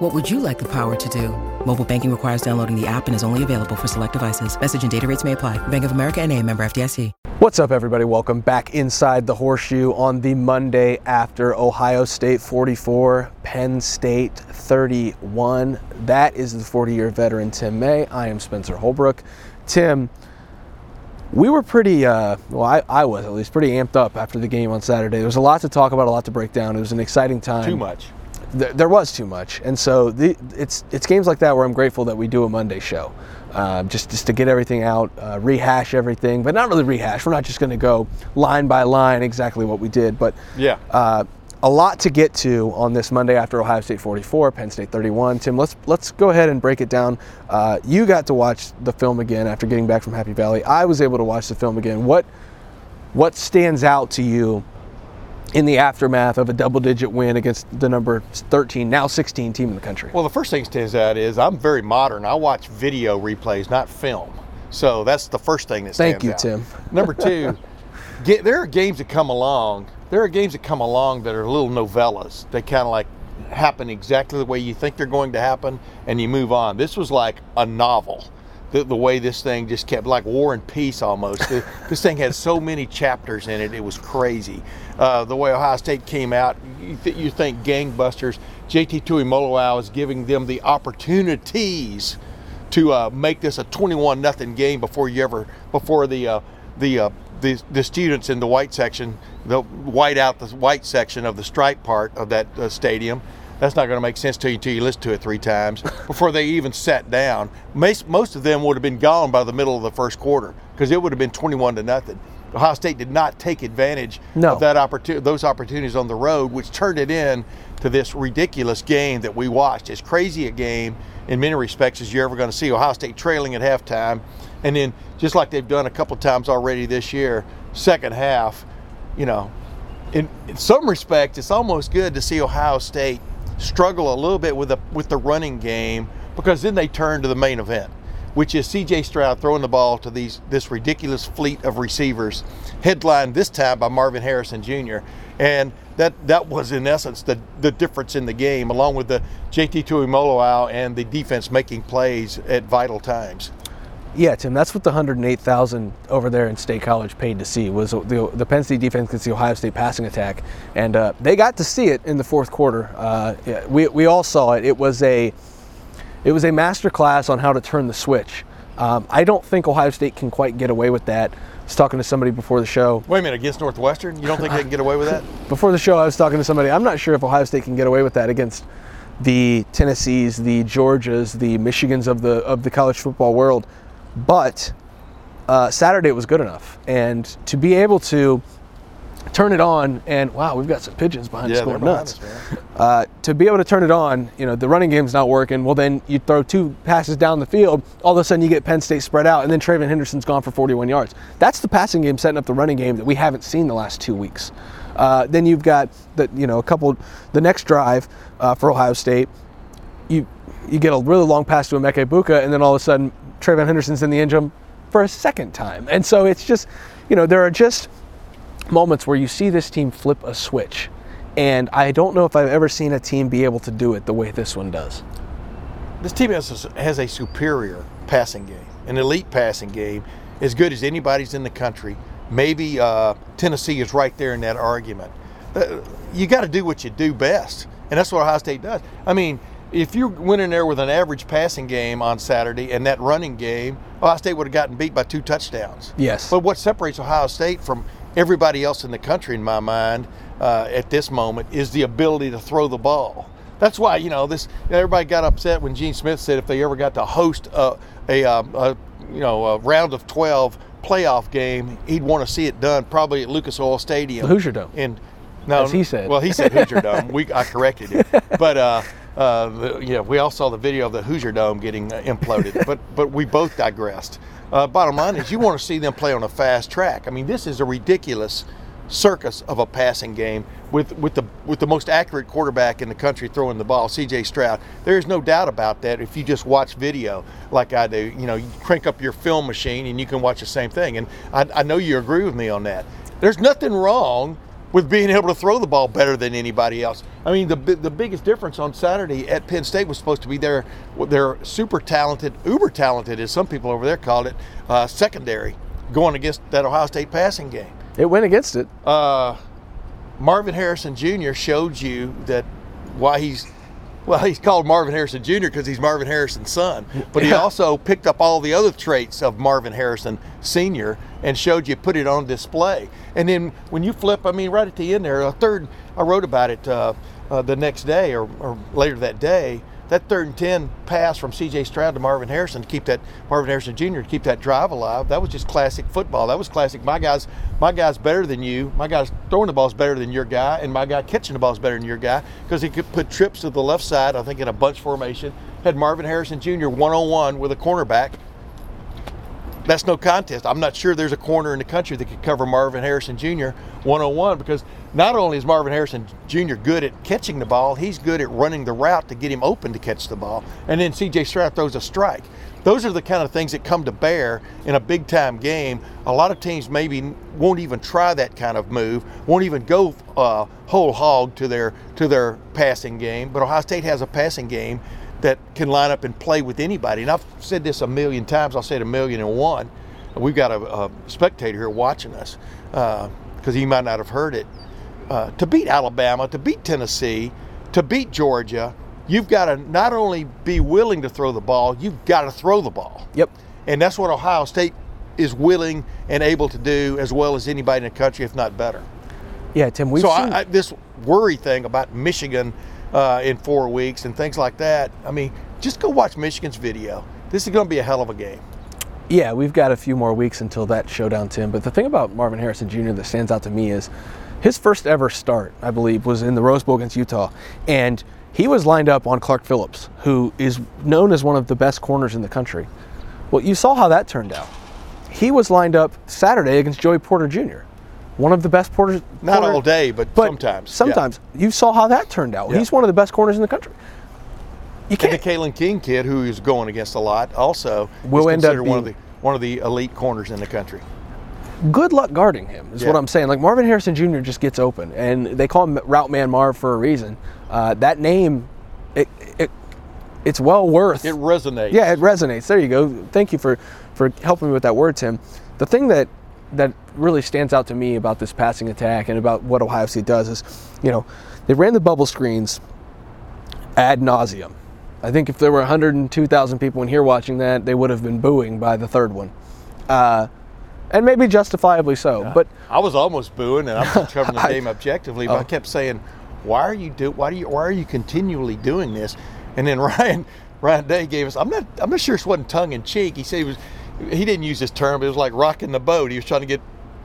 What would you like the power to do? Mobile banking requires downloading the app and is only available for select devices. Message and data rates may apply. Bank of America and a member FDIC. What's up, everybody? Welcome back inside the horseshoe on the Monday after Ohio State 44, Penn State 31. That is the 40 year veteran Tim May. I am Spencer Holbrook. Tim, we were pretty, uh, well, I, I was at least pretty amped up after the game on Saturday. There was a lot to talk about, a lot to break down. It was an exciting time. Too much. There, there was too much, and so the, it's it's games like that where I'm grateful that we do a Monday show, uh, just just to get everything out, uh, rehash everything, but not really rehash. We're not just going to go line by line exactly what we did, but Yeah. uh, a lot to get to on this Monday after Ohio State 44, Penn State 31. Tim, let's let's go ahead and break it down. Uh, you got to watch the film again after getting back from Happy Valley. I was able to watch the film again. What what stands out to you in the aftermath of a double-digit win against the number 13, now 16 team in the country? Well, the first thing that stands out is I'm very modern. I watch video replays, not film. So that's the first thing that stands out. Thank you, out. Tim. Number two, get, there are games that come along. There are games that come along that are little novellas. They kind of like happen exactly the way you think they're going to happen, and you move on. This was like a novel. The, the way this thing just kept like War and Peace almost. This thing had so many chapters in it; it was crazy. Uh, the way Ohio State came out, you, th- you think gangbusters. JT Tuimoloau is giving them the opportunities to uh, make this a 21 nothing game before you ever before the uh, the, uh, the the students in the white section the white out the white section of the stripe part of that uh, stadium that's not going to make sense to you until you listen to it three times before they even sat down most, most of them would have been gone by the middle of the first quarter because it would have been 21 to nothing Ohio State did not take advantage No. of that opportunity, those opportunities on the road, which turned it in to this ridiculous game that we watched. As crazy a game in many respects as you're ever going to see. Ohio State trailing at halftime, and then just like they've done a couple times already this year, second half, you know, in, in some respects, it's almost good to see Ohio State struggle a little bit with the with the running game because then they turn to the main event, which is C.J. Stroud throwing the ball to these this ridiculous fleet of receivers, headlined this time by Marvin Harrison Jr. And that that was in essence the the difference in the game, along with the J.T. Tuimoloau and the defense making plays at vital times. Yeah, Tim, that's what the 108,000 over there in State College paid to see was the, the Penn State defense against the Ohio State passing attack, and uh, they got to see it in the fourth quarter. Uh, we, we all saw it. It was a it was a master class on how to turn the switch. Um, I don't think Ohio State can quite get away with that. I was talking to somebody before the show. Wait a minute, against Northwestern, you don't think they can get away with that? Before the show, I was talking to somebody. I'm not sure if Ohio State can get away with that against the Tennessees, the Georgias, the Michigans of the of the college football world. But uh, Saturday was good enough, and to be able to turn it on and wow, we've got some pigeons behind us Yeah, they're going nuts. us. Uh, to be able to turn it on, you know, the running game's not working. Well, then you throw two passes down the field. All of a sudden, you get Penn State spread out, and then TreVeyon Henderson's gone for 41 yards. That's the passing game setting up the running game that we haven't seen the last two weeks. Uh, then you've got the, you know, a couple. The next drive uh, for Ohio State, you you get a really long pass to Emeka Egbuka, and then all of a sudden, TreVeyon Henderson's in the end zone for a second time. And so it's just, you know, there are just moments where you see this team flip a switch. And I don't know if I've ever seen a team be able to do it the way this one does. This team has a, has a superior passing game, an elite passing game, as good as anybody's in the country. Maybe uh, Tennessee is right there in that argument. Uh, you got to do what you do best, and that's what Ohio State does. I mean, if you went in there with an average passing game on Saturday and that running game, Ohio State would have gotten beat by two touchdowns. Yes. But what separates Ohio State from everybody else in the country, in my mind, uh, at this moment, is the ability to throw the ball. That's why you know this. Everybody got upset when Gene Smith said if they ever got to host a, a, um, a you know a round of twelve playoff game, he'd want to see it done probably at Lucas Oil Stadium, The Hoosier Dome. And no, As he said. Well, he said Hoosier Dome. We I corrected him, but uh, uh, the, yeah, we all saw the video of the Hoosier Dome getting uh, imploded. but but we both digressed. Uh, bottom line is, you want to see them play on a fast track. I mean, this is a ridiculous circus of a passing game with with the with the most accurate quarterback in the country throwing the ball, C.J. Stroud. There is no doubt about that. If you just watch video like I do, you know, you crank up your film machine and you can watch the same thing. And I, I know you agree with me on that. There's nothing wrong with being able to throw the ball better than anybody else. I mean, the the biggest difference on Saturday at Penn State was supposed to be their their super talented, uber talented, as some people over there called it, uh, secondary, going against that Ohio State passing game. It went against it. Uh, Marvin Harrison Jr. showed you that why he's well, he's called Marvin Harrison Jr. because he's Marvin Harrison's son, but he also picked up all the other traits of Marvin Harrison Sr. and showed you, put it on display. And then when you flip, I mean, right at the end there, a third, I wrote about it uh, uh, the next day or, or later that day that third and 10 pass from CJ Stroud to Marvin Harrison to keep that Marvin Harrison Jr. to keep that drive alive, that was just classic football. That was classic. My guy's my guy's better than you. My guy's throwing the ball's better than your guy, and my guy catching the ball's better than your guy because he could put trips to the left side, I think in a bunch formation, had Marvin Harrison Jr. one on one with a cornerback. That's no contest. I'm not sure there's a corner in the country that could cover Marvin Harrison Jr. one on one because not only is Marvin Harrison Jr. good at catching the ball, he's good at running the route to get him open to catch the ball. And then CJ Stroud throws a strike. Those are the kind of things that come to bear in a big time game. A lot of teams maybe won't even try that kind of move, won't even go uh, whole hog to their to their passing game. But Ohio State has a passing game that can line up and play with anybody. And I've said this a million times. I'll say it a million and one. We've got a, a spectator here watching us because uh, he might not have heard it. Uh, to beat Alabama, to beat Tennessee, to beat Georgia, you've got to not only be willing to throw the ball, you've got to throw the ball. Yep. And that's what Ohio State is willing and able to do as well as anybody in the country, if not better. Yeah, Tim. We've so seen... I, I, this worry thing about Michigan uh, in four weeks and things like that. I mean, just go watch Michigan's video. This is going to be a hell of a game. Yeah, we've got a few more weeks until that showdown, Tim. But the thing about Marvin Harrison Jr. that stands out to me is his first ever start, I believe, was in the Rose Bowl against Utah. And he was lined up on Clark Phillips, who is known as one of the best corners in the country. Well, you saw how that turned out. He was lined up Saturday against Joey Porter Jr., one of the best porters. Not all day, but, but sometimes. Sometimes. Yeah. You saw how that turned out. Yeah. He's one of the best corners in the country. You can't. And the Kalen King kid, who is going against a lot, also will end up being, one of the one of the elite corners in the country good luck guarding him is yeah. what I'm saying. Like Marvin Harrison Jr. just gets open, and they call him Route Man Marv for a reason. Uh, that name, it, it it's well worth. It resonates. Yeah, it resonates. There you go. Thank you for for helping me with that word, Tim. The thing that that really stands out to me about this passing attack and about what Ohio State does is, you know, they ran the bubble screens ad nauseum. I think if there were 102,000 people in here watching that, they would have been booing by the third one. Uh, and maybe justifiably so. Yeah. But I was almost booing, and I'm covering the game objectively. But oh. I kept saying, "Why are you do? Why do you? Why are you continually doing this?" And then Ryan Ryan Day gave us. I'm not. I'm not sure it wasn't tongue in cheek. He said he was. He didn't use this term. But it was like rocking the boat. He was trying to get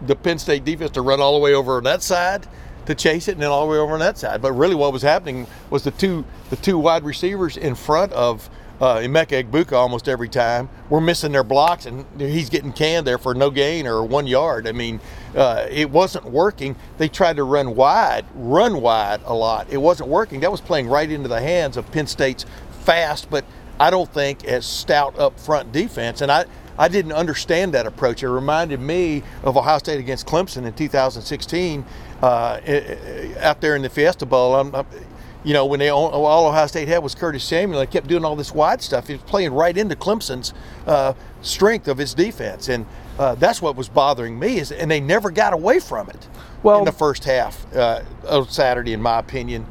the Penn State defense to run all the way over on that side to chase it, and then all the way over on that side. But really, what was happening was the two the two wide receivers in front of uh, Emeka Egbuka almost every time. We're missing their blocks, and he's getting canned there for no gain or one yard. I mean, uh, it wasn't working. They tried to run wide, run wide a lot. It wasn't working. That was playing right into the hands of Penn State's fast, but I don't think as stout up front defense. And I, I didn't understand that approach. It reminded me of Ohio State against Clemson in 2016 uh, out there in the Fiesta Bowl. I'm, I'm, you know, when they all Ohio State had was Curtis Samuel, they kept doing all this wide stuff. He was playing right into Clemson's uh, strength of his defense, and uh, that's what was bothering me. Is and they never got away from it. Well, in the first half uh, of Saturday, in my opinion,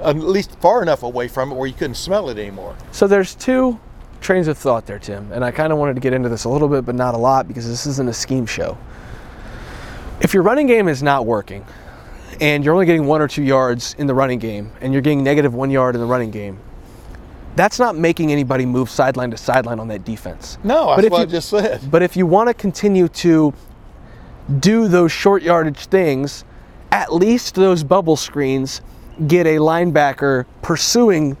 at least far enough away from it where you couldn't smell it anymore. So there's two trains of thought there, Tim, and I kind of wanted to get into this a little bit, but not a lot because this isn't a scheme show. If your running game is not working, and you're only getting one or two yards in the running game, and you're getting negative one yard in the running game, that's not making anybody move sideline to sideline on that defense. No, that's but what you, I just said. But if you want to continue to do those short yardage things, at least those bubble screens get a linebacker pursuing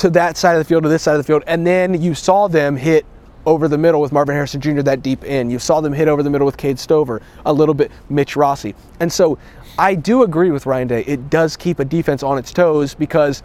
to that side of the field to this side of the field, and then you saw them hit over the middle with Marvin Harrison Jr. that deep in. You saw them hit over the middle with Cade Stover, a little bit Mitch Rossi. And so I do agree with Ryan Day. It does keep a defense on its toes because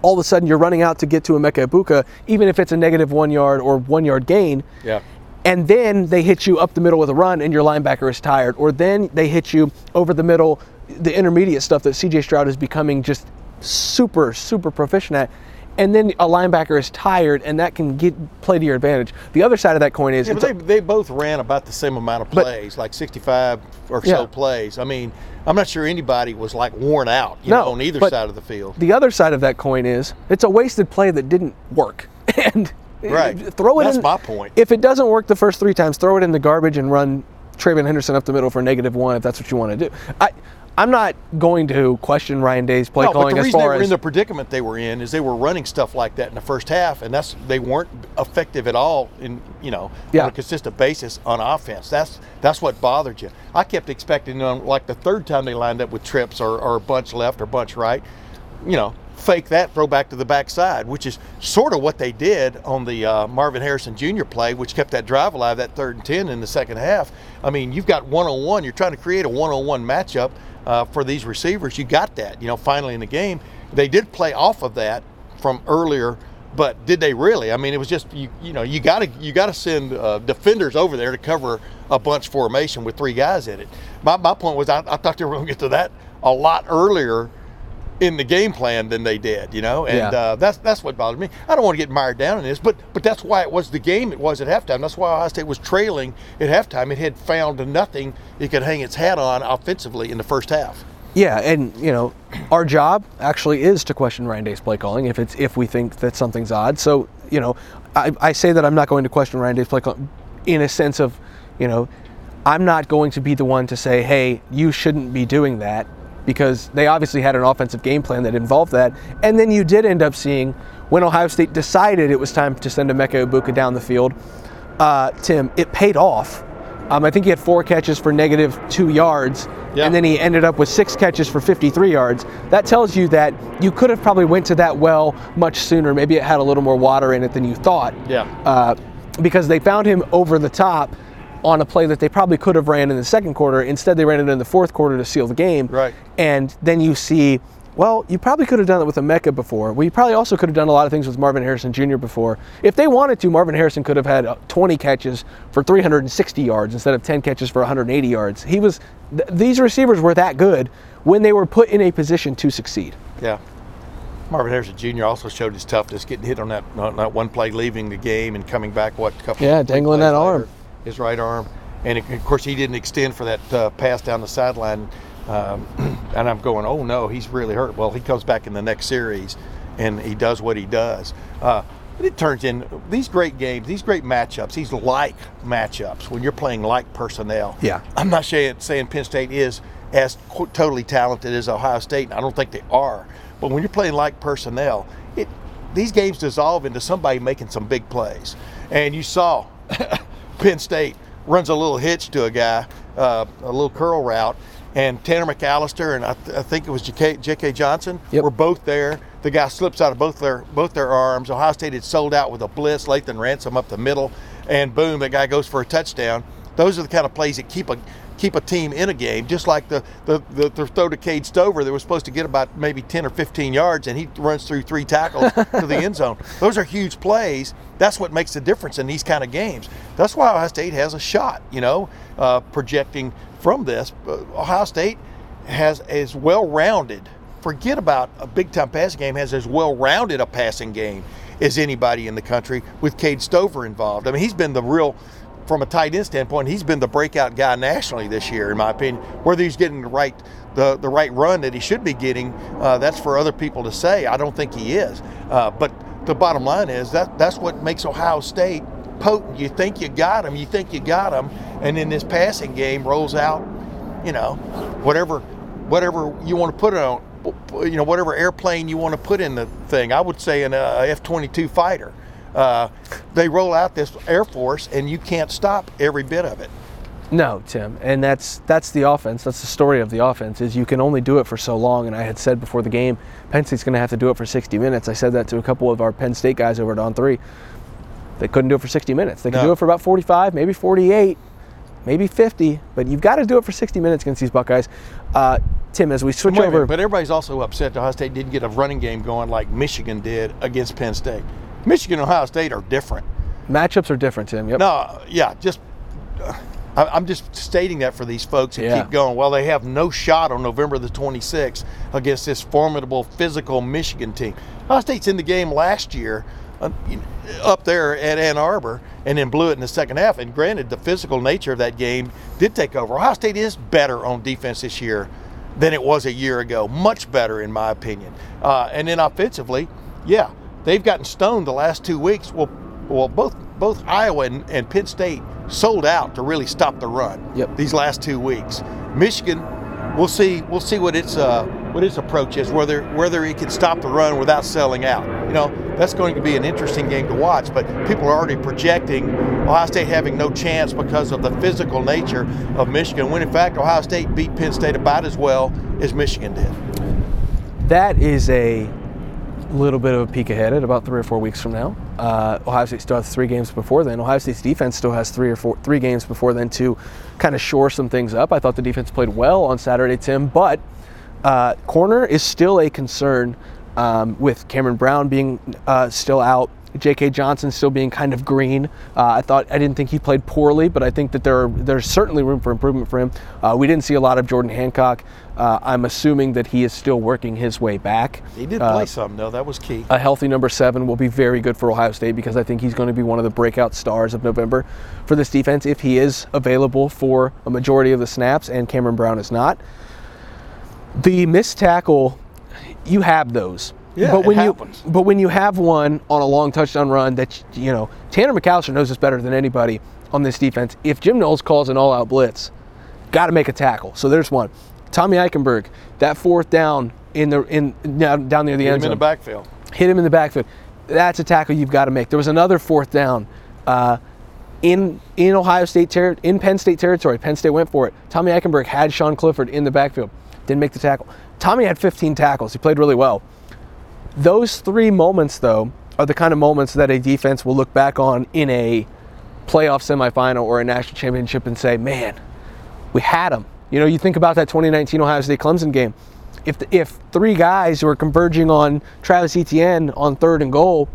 all of a sudden you're running out to get to Emeka Egbuka, even if it's a negative one yard or one yard gain. Yeah. And then they hit you up the middle with a run and your linebacker is tired. Or then they hit you over the middle, the intermediate stuff that CJ Stroud is becoming just super, super proficient at and then a linebacker is tired, and that can get play to your advantage. The other side of that coin is yeah, they, they both ran about the same amount of plays, but, like 65 or so yeah. plays. I mean, I'm not sure anybody was like worn out, you no, know, on either side of the field. The other side of that coin is it's a wasted play that didn't work, and right, throw it. That's in, my point. If it doesn't work the first three times, throw it in the garbage and run TreVeyon Henderson up the middle for negative one if that's what you want to do. I, I'm not going to question Ryan Day's play no, calling but the as reason they were in the predicament they were in is they were running stuff like that in the first half, and that's they weren't effective at all in you know yeah. on a consistent basis on offense. That's that's what bothered you. I kept expecting them like the third time they lined up with trips or, or a bunch left or bunch right, you know, fake that, throw back to the backside, which is sort of what they did on the uh, Marvin Harrison Jr. play, which kept that drive alive, that third and 10 in the second half. I mean, you've got one on one, you're trying to create a one on one matchup uh, for these receivers. You got that, you know, finally in the game. They did play off of that from earlier, but did they really? I mean, it was just you, you know, you got to you got to send uh, defenders over there to cover a bunch formation with three guys in it. My, my point was I, I thought they were going to get to that a lot earlier in the game plan than they did, you know, and yeah. uh, that's that's what bothered me. I don't want to get mired down in this, but but that's why it was the game it was at halftime. That's why Ohio State was trailing at halftime. It had found nothing it could hang its hat on offensively in the first half. Yeah, and you know, our job actually is to question Ryan Day's play calling if it's if we think that something's odd. So you know, I, I say that I'm not going to question Ryan Day's play calling in a sense of, you know, I'm not going to be the one to say, hey, you shouldn't be doing that because they obviously had an offensive game plan that involved that. And then you did end up seeing when Ohio State decided it was time to send Emeka Egbuka down the field, uh, Tim, it paid off. Um, I think he had four catches for negative two yards, yeah. and then he ended up with six catches for 53 yards. That tells you that you could have probably went to that well much sooner. Maybe it had a little more water in it than you thought. Yeah. Uh, because they found him over the top on a play that they probably could have ran in the second quarter. Instead, they ran it in the fourth quarter to seal the game. Right. And then you see, well, you probably could have done it with Emeka before. Well, you probably also could have done a lot of things with Marvin Harrison Jr. before. If they wanted to, Marvin Harrison could have had uh, 20 catches for 360 yards instead of 10 catches for 180 yards. He was. Th- these receivers were that good when they were put in a position to succeed. Yeah. Marvin Harrison Jr. also showed his toughness, getting hit on that on that one play, leaving the game and coming back. What? Couple yeah, dangling that later. arm his right arm, and of course he didn't extend for that uh, pass down the sideline. Um, and I'm going, oh no, he's really hurt. Well, he comes back in the next series, and he does what he does. Uh, it turns in these great games, these great matchups, these like matchups when you're playing like personnel. Yeah, I'm not saying, saying Penn State is as totally talented as Ohio State, and I don't think they are. But when you're playing like personnel, it these games dissolve into somebody making some big plays. And you saw Penn State runs a little hitch to a guy, uh, a little curl route, and Tanner McCalister and I, th- I think it was J.K. Johnson yep. were both there. The guy slips out of both their both their arms. Ohio State had sold out with a blitz, Lathan Ransom up the middle, and boom, that guy goes for a touchdown. Those are the kind of plays that keep a keep a team in a game, just like the, the, the, the throw to Cade Stover that was supposed to get about maybe 10 or 15 yards, and he runs through three tackles to the end zone. Those are huge plays. That's what makes the difference in these kind of games. That's why Ohio State has a shot, you know, uh, projecting from this. Uh, Ohio State has as well rounded, forget about a big time passing game, has as well rounded a passing game as anybody in the country with Cade Stover involved. I mean, he's been the real from a tight end standpoint, he's been the breakout guy nationally this year, in my opinion. Whether he's getting the right the, the right run that he should be getting, uh, that's for other people to say. I don't think he is. Uh, but the bottom line is that that's what makes Ohio State potent. You think you got him, you think you got him, and then this passing game rolls out. You know, whatever whatever you want to put on, you know, whatever airplane you want to put in the thing. I would say an F twenty two fighter uh, they roll out this Air Force, and you can't stop every bit of it. No, Tim, and that's that's the offense. That's the story of the offense. Is you can only do it for so long. And I had said before the game, Penn State's going to have to do it for 60 minutes. I said that to a couple of our Penn State guys over at On Three. They couldn't do it for 60 minutes. They could No. do it for about 45, maybe 48, maybe 50, but you've got to do it for 60 minutes against these Buckeyes. Uh, Tim, as we switch over, but everybody's also upset that Ohio State didn't get a running game going like Michigan did against Penn State. Michigan and Ohio State are different. matchups are different, Tim. Yep. No, yeah, just I- I'm just stating that for these folks and Yeah. keep going. Well, they have no shot on November the 26th against this formidable physical Michigan team. Ohio State's in the game last year uh, up there at Ann Arbor and then blew it in the second half. And granted, the physical nature of that game did take over. Ohio State is better on defense this year than it was a year ago. Much better, in my opinion. Uh, and then offensively, yeah, they've gotten stoned the last two weeks. Well, well, both both Iowa and, and Penn State sold out to really stop the run. Yep. These last two weeks, Michigan, we'll see. We'll see what its uh, what its approach is. Whether whether it can stop the run without selling out. You know, that's going to be an interesting game to watch. But people are already projecting Ohio State having no chance because of the physical nature of Michigan. When in fact Ohio State beat Penn State about as well as Michigan did. That is a little bit of a peek ahead at about three or four weeks from now. Uh, Ohio State still has three games before then. Ohio State's defense still has three or four, three games before then to kind of shore some things up. I thought the defense played well on Saturday, Tim, but uh, corner is still a concern um, with Cameron Brown being uh, still out. J.K. Johnson still being kind of green. Uh, I thought I didn't think he played poorly, but I think that there are, there's certainly room for improvement for him. Uh, we didn't see a lot of Jordan Hancock. Uh, I'm assuming that he is still working his way back. He did Uh, play some though. That was key. a healthy number seven will be very good for Ohio State because I think he's going to be one of the breakout stars of November for this defense if he is available for a majority of the snaps and Cameron Brown is not. The missed tackle, you have those. Yeah, but it when happens. you but when you have one on a long touchdown run that you know Tanner McCalister knows this better than anybody on this defense. If Jim Knowles calls an all-out blitz, got to make a tackle. So there's one. Tommy Eichenberg, that fourth down in the in down, down near the end. zone. Hit him in the backfield. hit him in the backfield. That's a tackle you've got to make. There was another fourth down uh, in in Ohio State ter- in Penn State territory. Penn State went for it. Tommy Eichenberg had Sean Clifford in the backfield, didn't make the tackle. Tommy had 15 tackles. He played really well. Those three moments, though, are the kind of moments that a defense will look back on in a playoff semifinal or a national championship and say, "Man, we had them." You know, you think about that 2019 Ohio State Clemson game. If if three guys who are converging on Travis Etienne on third and goal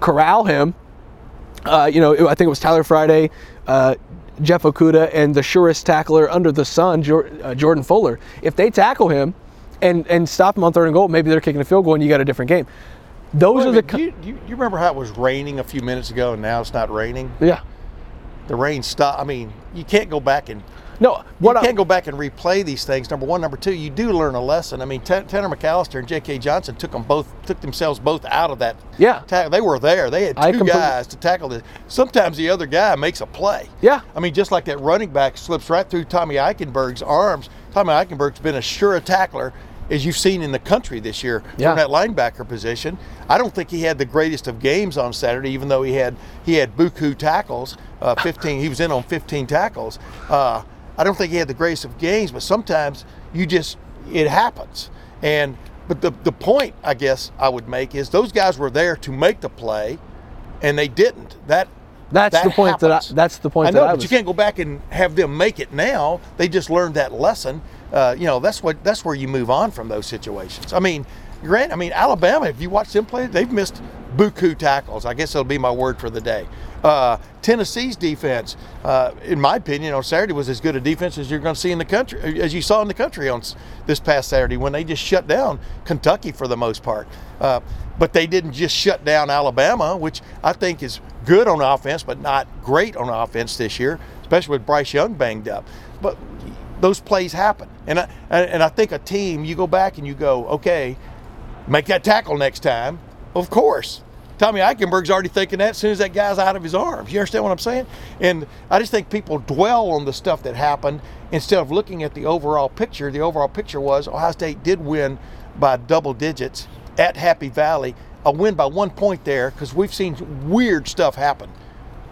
corral him, uh, you know, I think it was Tyler Friday, uh, Jeff Okudah, and the surest tackler under the sun, uh, Jordan Fuller. If they tackle him and and stop them on third and goal, maybe they're kicking a field goal and you got a different game. Those Wait are the do you, do you, remember how it was raining a few minutes ago and now it's not raining? yeah. The rain stopped. I mean, you can't go back and No, what you can't go back and replay these things. Number one, number two, you do learn a lesson. I mean, Tan- Tanner McCalister and J.K. Johnson took them both, took themselves both out of that. Yeah. tackle. they were there. They had two I completely- guys to tackle this. Sometimes the other guy makes a play. Yeah. I mean, just like that running back slips right through Tommy Eichenberg's arms. Tommy Eichenberg's been a sure tackler as you've seen in the country this year Yeah. from that linebacker position. I don't think he had the greatest of games on Saturday, even though he had he had buku tackles. Uh, 15. He was in on 15 tackles. Uh, I don't think he had the greatest of games, but sometimes you just it happens. And but the the point I guess I would make is those guys were there to make the play, and they didn't. That That's that the point that I- that's the point I know, that I but was- you can't go back and have them make it now. They just learned that lesson. Uh, you know, that's what that's where you move on from those situations. I mean, Grant. I mean, Alabama. If you watch them play, they've missed buku tackles. I guess that'll be my word for the day. Uh, Tennessee's defense, uh, in my opinion, on Saturday was as good a defense as you're going to see in the country, as you saw in the country on this past Saturday when they just shut down Kentucky for the most part. Uh, but they didn't just shut down Alabama, which I think is good on offense, but not great on offense this year, especially with Bryce Young banged up. But those plays happen, and I, and I think a team you go back and you go, okay, make that tackle next time. Of course. Tommy Eichenberg's already thinking that as soon as that guy's out of his arms. You understand what I'm saying? And I just think people dwell on the stuff that happened instead of looking at the overall picture. The overall picture was Ohio State did win by double digits at Happy Valley. A win by one point there because we've seen weird stuff happen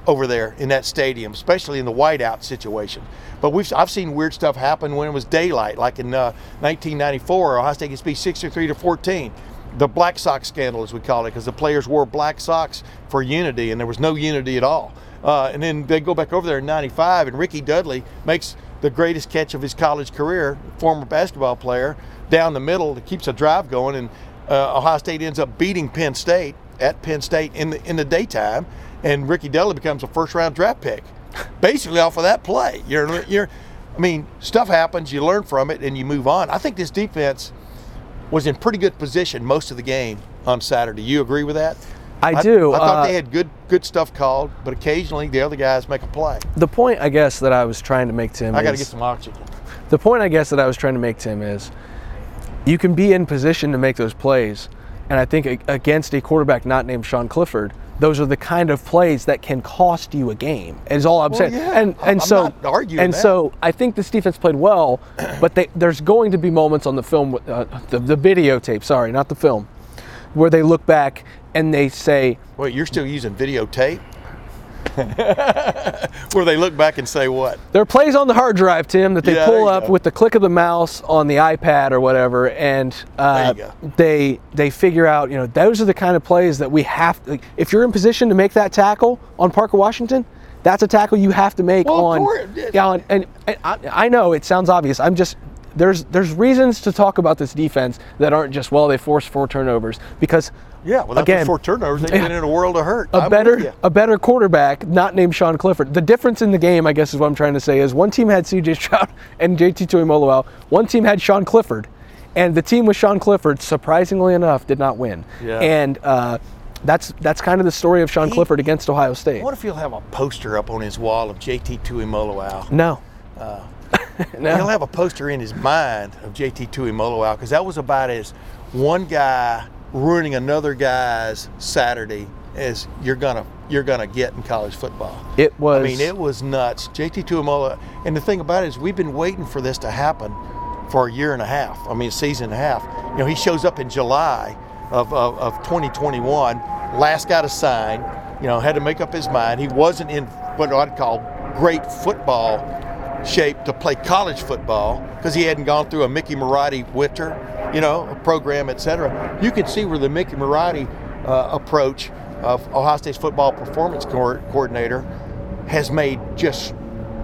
over there in that stadium, especially in the whiteout situation. But we've I've seen weird stuff happen when it was daylight, like in uh, 1994, Ohio State gets beat 63 to 14. the black sox scandal, as we call it, because the players wore black socks for unity, and there was no unity at all. Uh, and then they go back over there in '95, and Ricky Dudley makes the greatest catch of his college career, former basketball player, down the middle that keeps a drive going, and uh, Ohio State ends up beating Penn State at Penn State in the in the daytime, and Ricky Dudley becomes a first round draft pick, basically off of that play. You're you're, I mean, stuff happens, you learn from it, and you move on. I think this defense was in pretty good position most of the game on Saturday. You agree with that? I do. I, thought Uh, they had good good stuff called, but occasionally the other guys make a play. the point, I guess, that I was trying to make Tim. I got to get some oxygen. The point I guess that I was trying to make, Tim, is you can be in position to make those plays. And I think against a quarterback not named Sean Clifford, those are the kind of plays that can cost you a game. Is all I'm Well, saying. yeah, and and I'm so and that. so I think this defense played well, but they, there's going to be moments on the film, uh, the, the videotape, sorry, not the film, where they look back and they say, Wait, you're still using videotape? Where they look back and say what? There are plays on the hard drive, Tim, that they Yeah, pull up go. with the click of the mouse on the iPad or whatever, and uh, they they figure out, you know, those are the kind of plays that we have. Like, if you're in position to make that tackle on Parker Washington, that's a tackle you have to make Well, on. Yeah, on, and, and I, I know it sounds obvious. I'm just there's there's reasons to talk about this defense that aren't just well they forced four turnovers because Yeah, without again four turnovers, they've been in a world of hurt. a I'm better a better quarterback, not named Sean Clifford. The difference in the game, I guess, is what I'm trying to say is one team had C.J. Stroud and J.T. Tuimoloau. One team had Sean Clifford, and the team with Sean Clifford, surprisingly enough, did not win. Yeah. And uh, that's that's kind of the story of Sean He- Clifford against Ohio State. What if he'll have a poster up on his wall of JT Tuimoloau? No. no. He'll have a poster in his mind of JT Tuimoloau because that was about as one guy ruining another guy's Saturday as you're gonna you're gonna get in college football. It was. I mean, it was nuts. JT Tuimoloau, and the thing about it is, we've been waiting for this to happen for a year and a half. I mean, a season and a half. You know, he shows up in July of, of, of 2021, last guy to sign. You know, had to make up his mind. He wasn't in what I'd call great football shape to play college football because he hadn't gone through a Mickey Marotti winter, you know, a program, etc. You can see where the Mickey Marotti uh, approach of Ohio State's football performance co- coordinator has made just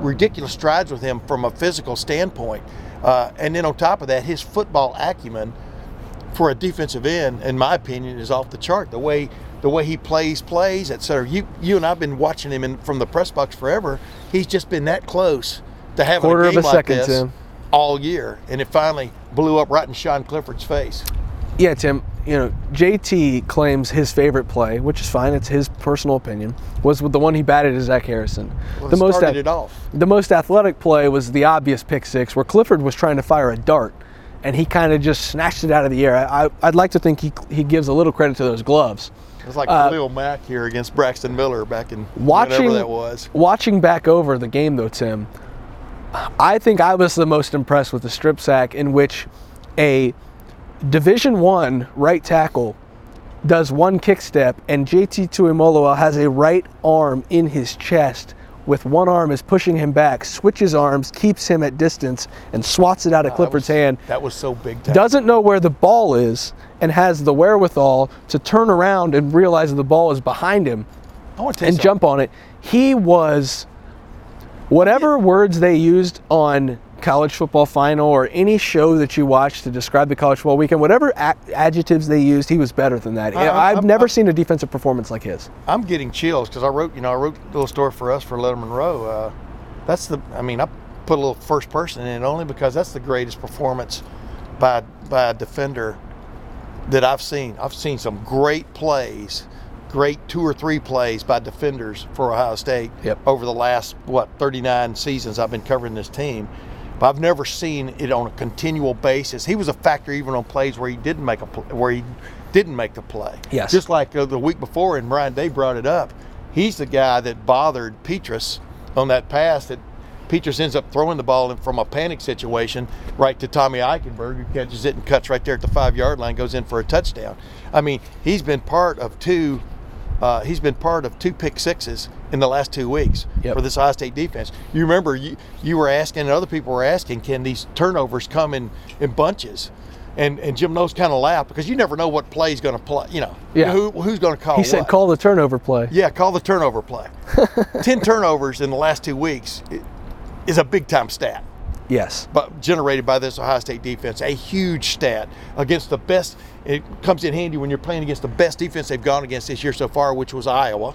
ridiculous strides with him from a physical standpoint. Uh, and then on top of that, his football acumen for a defensive end, in my opinion, is off the chart. The way the way he plays plays, et cetera. You you and I've been watching him in, from the press box forever. He's just been that close to having Quarter a of a like second, this Tim. all year, and it finally blew up right in Sean Clifford's face. Yeah, Tim. You know, JT claims his favorite play, which is fine. It's his personal opinion. Was with the one he batted to Zach Harrison. Well, the most started ath- it off. The most athletic play was the obvious pick six, where Clifford was trying to fire a dart, and he kind of just snatched it out of the air. I, I'd like to think he he gives a little credit to those gloves. It was like Uh, Khalil Mack here against Braxton Miller back in Watching whenever that was. watching back over the game though, Tim, I think I was the most impressed with the strip sack in which a Division One right tackle does one kick step, and JT Tuimoloau has a right arm in his chest. With one arm is pushing him back, switches arms, keeps him at distance, and swats it out of That Clifford's was- hand. That was so big time. Doesn't know where the ball is, and has the wherewithal to turn around and realize that the ball is behind him I want to tell you and jump on it. He was whatever words they used on college football final or any show that you watch to describe the college football weekend, whatever a- adjectives they used, he was better than that. I- I've I'm- never I'm- seen a defensive performance like his. I'm getting chills because I wrote, you know, I wrote a little story for us for Lettermen Row. Uh, that's the, I mean, I put a little first person in it only because that's the greatest performance by by a defender that I've seen. I've seen some great plays, great two or three plays by defenders for Ohio State Yep. over the last what 39 seasons I've been covering this team. But I've never seen it on a continual basis. He was a factor even on plays where he didn't make a pl- where he didn't make the play. Yes. Just like uh, the week before, and Ryan Day brought it up. He's the guy that bothered Petras on that pass that Petras ends up throwing the ball in from a panic situation right to Tommy Eichenberg, who catches it and cuts right there at the five yard line, goes in for a touchdown. I mean, he's been part of two. Uh, he's been part of two pick sixes in the last two weeks Yep. for this Ohio State defense. You remember you, you were asking, and other people were asking, can these turnovers come in, in bunches? And, and Jim Knowles kind of laughed because you never know what play's going to play. You know, Yeah. who, who's going to call He what. said, "Call the turnover play." Yeah, call the turnover play. Ten turnovers in the last two weeks is a big time stat, Yes. but generated by this Ohio State defense, a huge stat against the best. It comes in handy when you're playing against the best defense they've gone against this year so far, which was Iowa,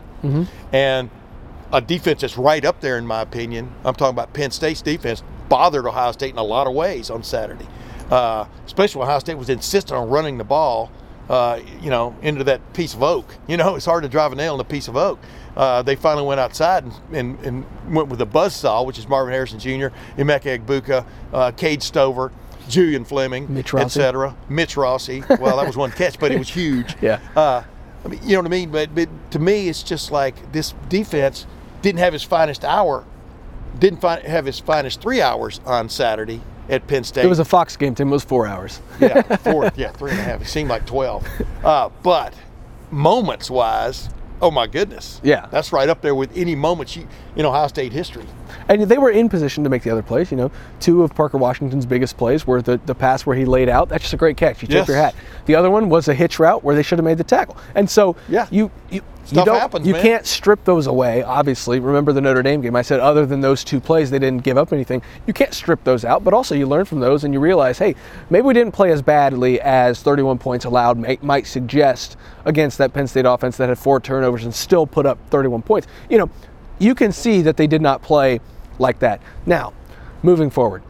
and a defense that's right up there in my opinion. I'm talking about Penn State's defense bothered Ohio State in a lot of ways on Saturday, uh, especially when Ohio State was insistent on running the ball uh, you know, into that piece of oak. You know, it's hard to drive a nail in a piece of oak. Uh, they finally went outside and, and, and went with a buzzsaw, which is Marvin Harrison Jr., Emeka Egbuka, uh, Cade Stover, Julian Fleming, Mitch Rossi. etc. Mitch Rossi. Well, that was one catch, but it was huge. Yeah. Uh, I mean, you know what I mean? But, but to me, it's just like this defense didn't have his finest hour, didn't fi- have his finest three hours on Saturday at Penn State. It was a Fox game. Tim it was four hours. yeah, four, yeah, three and a half. It seemed like twelve. Uh, but moments wise, oh my goodness, Yeah. that's right up there with any moment you, in Ohio State history. And they were in position to make the other plays. You know, two of Parker Washington's biggest plays were the, the pass where he laid out. That's just a great catch. You tip Yes. your hat. The other one was a hitch route where they should have made the tackle. And so Yeah. you you Stuff don't happens, you man. can't strip those away. Obviously, remember the Notre Dame game. I said other than those two plays, they didn't give up anything. You can't strip those out, but also you learn from those and you realize, hey, maybe we didn't play as badly as 31 points allowed may, might suggest against that Penn State offense that had four turnovers and still put up 31 points. You know, you can see that they did not play like that. Now, moving forward,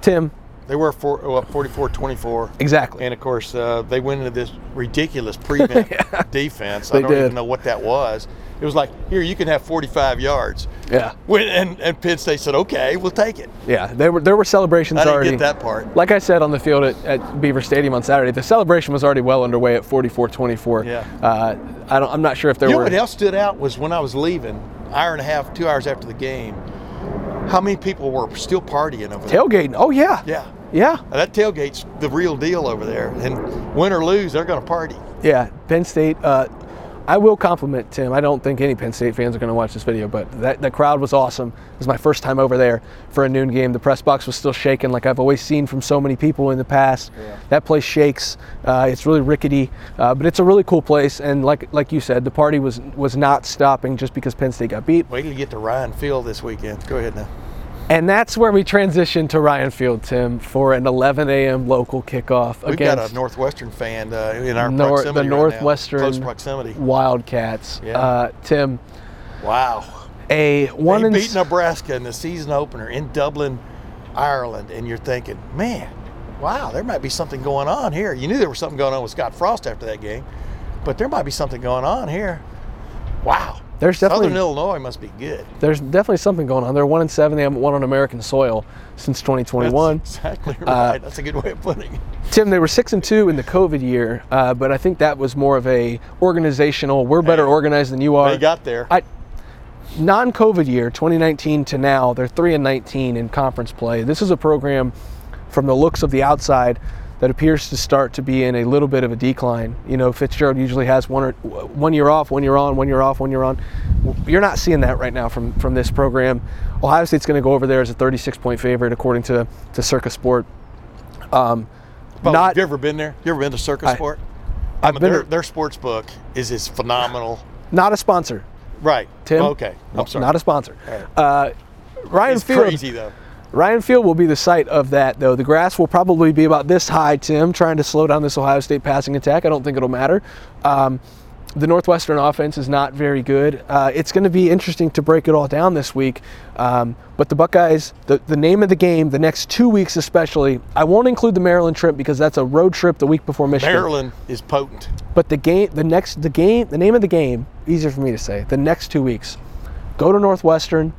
Tim, They were four, well, 44-24. exactly. And of course, uh, they went into this ridiculous prevent defense. I They don't did. even know what that was. It was like, here, you can have 45 yards. yeah, When, and, and Penn State said, okay, we'll take it. yeah. There were there were celebrations I didn't already. get that part. Like I said on the field at, at Beaver Stadium on Saturday, the celebration was already well underway at 44-24. Yeah. Uh, I don't. I'm not sure if there You know were. what else stood out was when I was leaving, hour and a half, two hours after the game, how many people were still partying over there? Tailgating. Oh yeah. Yeah. Yeah. That tailgate's the real deal over there. And win or lose, they're going to party. Yeah. Penn State. Uh, I will compliment Tim. I don't think any Penn State fans are going to watch this video, but that the crowd was awesome. It was my first time over there for a noon game. The press box was still shaking, like I've always seen from so many people in the past. Yeah. That place shakes. Uh, it's really rickety, uh, but it's a really cool place. And like like you said, the party was was not stopping just because Penn State got beat. Wait till you get to Ryan Field this weekend. Go ahead now. And that's where we transition to Ryan Field, Tim, for an 11 a.m. local kickoff We've against got a Northwestern fan uh, in our Nor- proximity the right now. Northwestern Close proximity. Wildcats. Yeah. Uh, Tim, Wow. a one they beat s- Nebraska in the season opener in Dublin, Ireland, and you're thinking, man, wow, there might be something going on here. You knew there was something going on with Scott Frost after that game, but there might be something going on here. Wow. There's definitely- Southern Illinois must be good. there's definitely something going on. They're one and seven. They haven't won on American soil since 2021. That's exactly Uh, right. That's a good way of putting it. Tim, they were six and two in the COVID year, uh, but I think that was more of a organizational. We're better Hey, organized than you are. They got there. I, non-COVID year, 2019 to now, they're three and 19 in conference play. This is a program, from the looks of the outside, that appears to start to be in a little bit of a decline. You know, Fitzgerald usually has one or one year off, one year on, one year off, one year on. You're not seeing that right now from from this program. Ohio State's going to go over there as a 36 point favorite according to to Circa Sport. Um, But not have you ever been there? You ever been to Circus I- Sport? I I've mean, been their, to- their sports book is is phenomenal. not a sponsor, Right. Tim. Okay. I'm sorry. Not a sponsor. Right. Uh, Ryan it's crazy though. Ryan Field will be the site of that, though. The grass will probably be about this high, Tim, trying to slow down this Ohio State passing attack. I don't think it'll matter. Um, the Northwestern offense is not very good. Uh, it's going to be interesting to break it all down this week. Um, but the Buckeyes, the, the name of the game, the next two weeks especially, I won't include the Maryland trip because that's a road trip the week before Michigan. Maryland is potent. But the game, the next, the game, the name of the game, easier for me to say. The next two weeks, go to Northwestern,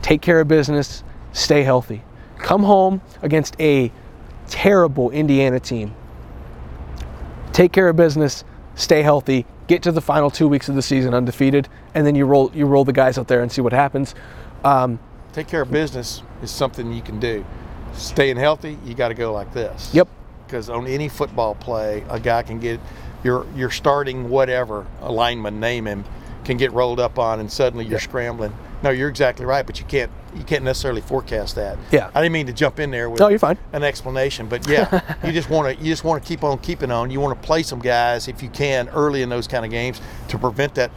take care of business, stay healthy. Come home against a terrible Indiana team. Take care of business, stay healthy, get to the final two weeks of the season undefeated, and then you roll you roll the guys out there and see what happens. Um, Take care of business is something you can do. Staying healthy, you got to go like this. Yep. Because on any football play, a guy can get your your starting whatever a lineman name him can get rolled up on, and suddenly you're Yep. scrambling. No, you're exactly right, but you can't you can't necessarily forecast that. Yeah. I didn't mean to jump in there with No, you're fine. an explanation, but yeah, you just want to you just want to keep on keeping on. You want to play some guys if you can early in those kind of games to prevent that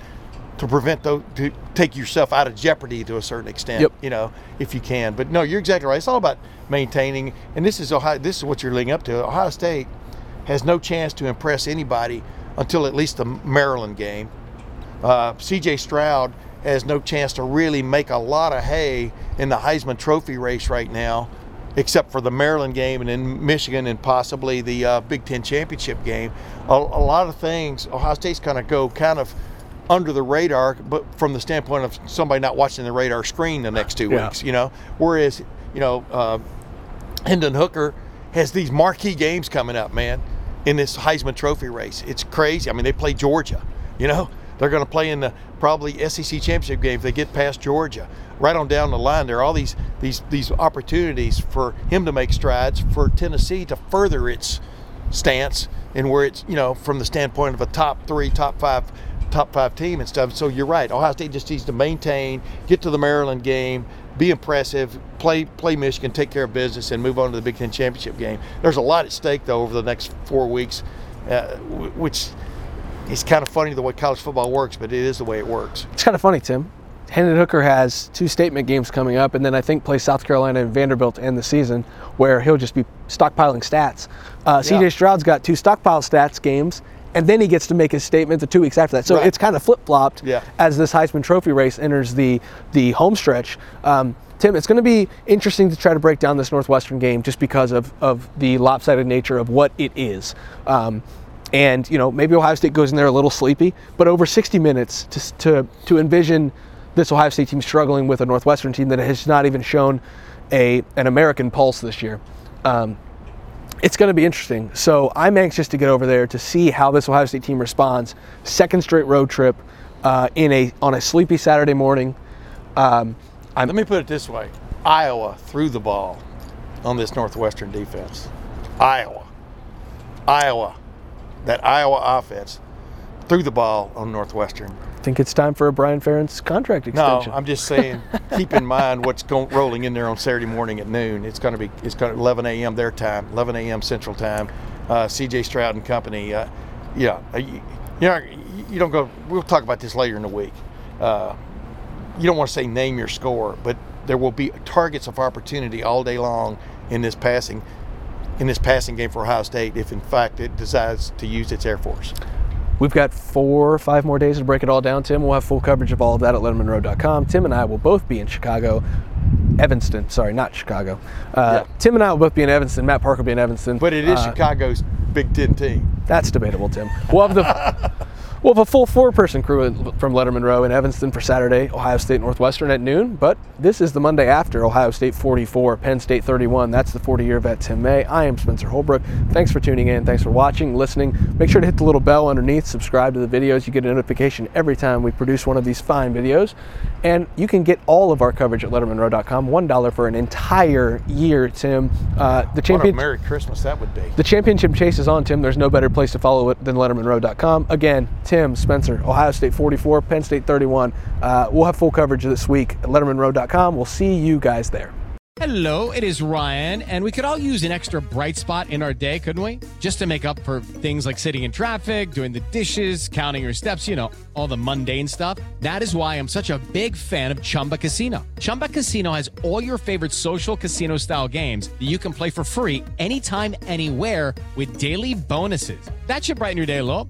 to prevent those to take yourself out of jeopardy to a certain extent. Yep. You know, if you can. But no, you're exactly right. It's all about maintaining, and this is Ohio. This is what you're leading up to. Ohio State has no chance to impress anybody until at least the Maryland game. Uh, C.J. Stroud has no chance to really make a lot of hay in the Heisman Trophy race right now, except for the Maryland game and then Michigan and possibly the uh, Big Ten championship game. A, a lot of things Ohio State's kind of go kind of under the radar, but from the standpoint of somebody not watching the radar screen the next two Yeah. weeks, you know. Whereas, you know, uh, Hendon Hooker has these marquee games coming up, man, in this Heisman Trophy race. It's crazy. I mean, they play Georgia, you know. They're going to play in the probably SEC championship game if they get past Georgia. Right on down the line, there are all these these these opportunities for him to make strides, for Tennessee to further its stance and where it's you know from the standpoint of a top three, top five, top five team and stuff. So you're right. Ohio State just needs to maintain, get to the Maryland game, be impressive, play play Michigan, take care of business, and move on to the Big Ten championship game. There's a lot at stake though over the next four weeks, uh, which is kind of funny the way college football works, but it is the way it works. It's kind of funny, Tim. Hendon Hooker has two statement games coming up, and then I think plays South Carolina and Vanderbilt to end the season, where he'll just be stockpiling stats. Uh, Yeah. CJ Stroud's got two stockpile stats games, and then he gets to make his statement the two weeks after that. So Right. it's kind of flip flopped Yeah. as this Heisman Trophy race enters the the home stretch. Um, Tim, it's going to be interesting to try to break down this Northwestern game just because of, of the lopsided nature of what it is. Um, and you know maybe Ohio State goes in there a little sleepy, but over 60 minutes to to to envision this Ohio State team struggling with a Northwestern team that has not even shown a an American pulse this year. Um, it's going to be interesting. So I'm anxious to get over there to see how this Ohio State team responds. Second straight road trip uh, in a on a sleepy Saturday morning. Um, Let me put it this way: Iowa threw the ball on this Northwestern defense. Iowa, Iowa, that Iowa offense threw the ball on Northwestern. I think it's time for a Brian Ferentz contract extension. No. I'm just saying, keep in mind what's going rolling in there on Saturday morning at noon. It's going to be it's going to 11 a.m. their time, 11 a.m. Central time. Uh, C.J. Stroud and company. Uh, yeah, uh, you, you know, you don't go. We'll talk about this later in the week. Uh, you don't want to say name your score, but there will be targets of opportunity all day long in this passing in this passing game for Ohio State if in fact it decides to use its Air Force. We've got four or five more days to break it all down, Tim. We'll have full coverage of all of that at lettermenrow.com. Tim and I will both be in Chicago, Evanston. Sorry, not Chicago. Uh, Yeah. Tim and I will both be in Evanston. Matt Parker will be in Evanston. But it is Uh, Chicago's Big Ten team. That's debatable, Tim. We'll have the we'll have a full four-person crew from Lettermen Row in Evanston for Saturday, Ohio State Northwestern at noon. But this is the Monday after Ohio State 44, Penn State 31. That's the 40-year vet Tim May. I am Spencer Holbrook. Thanks for tuning in. Thanks for watching, listening. Make sure to hit the little bell underneath. Subscribe to the videos. You get a notification every time we produce one of these fine videos. And you can get all of our coverage at LettermenRow.com. One dollar for an entire year, Tim. Uh, the champion. Merry Christmas that would be. The championship chase is on, Tim. There's no better place to follow it than LettermenRow.com. Again, Tim, Spencer, Ohio State 44, Penn State 31. Uh, we'll have full coverage this week at. We'll see you guys there. Hello, it is Ryan, and we could all use an extra bright spot in our day, couldn't we? Just to make up for things like sitting in traffic, doing the dishes, counting your steps, you know, all the mundane stuff. That is why I'm such a big fan of Chumba Casino. Chumba Casino has all your favorite social casino style games that you can play for free anytime, anywhere with daily bonuses. That should brighten your day a little.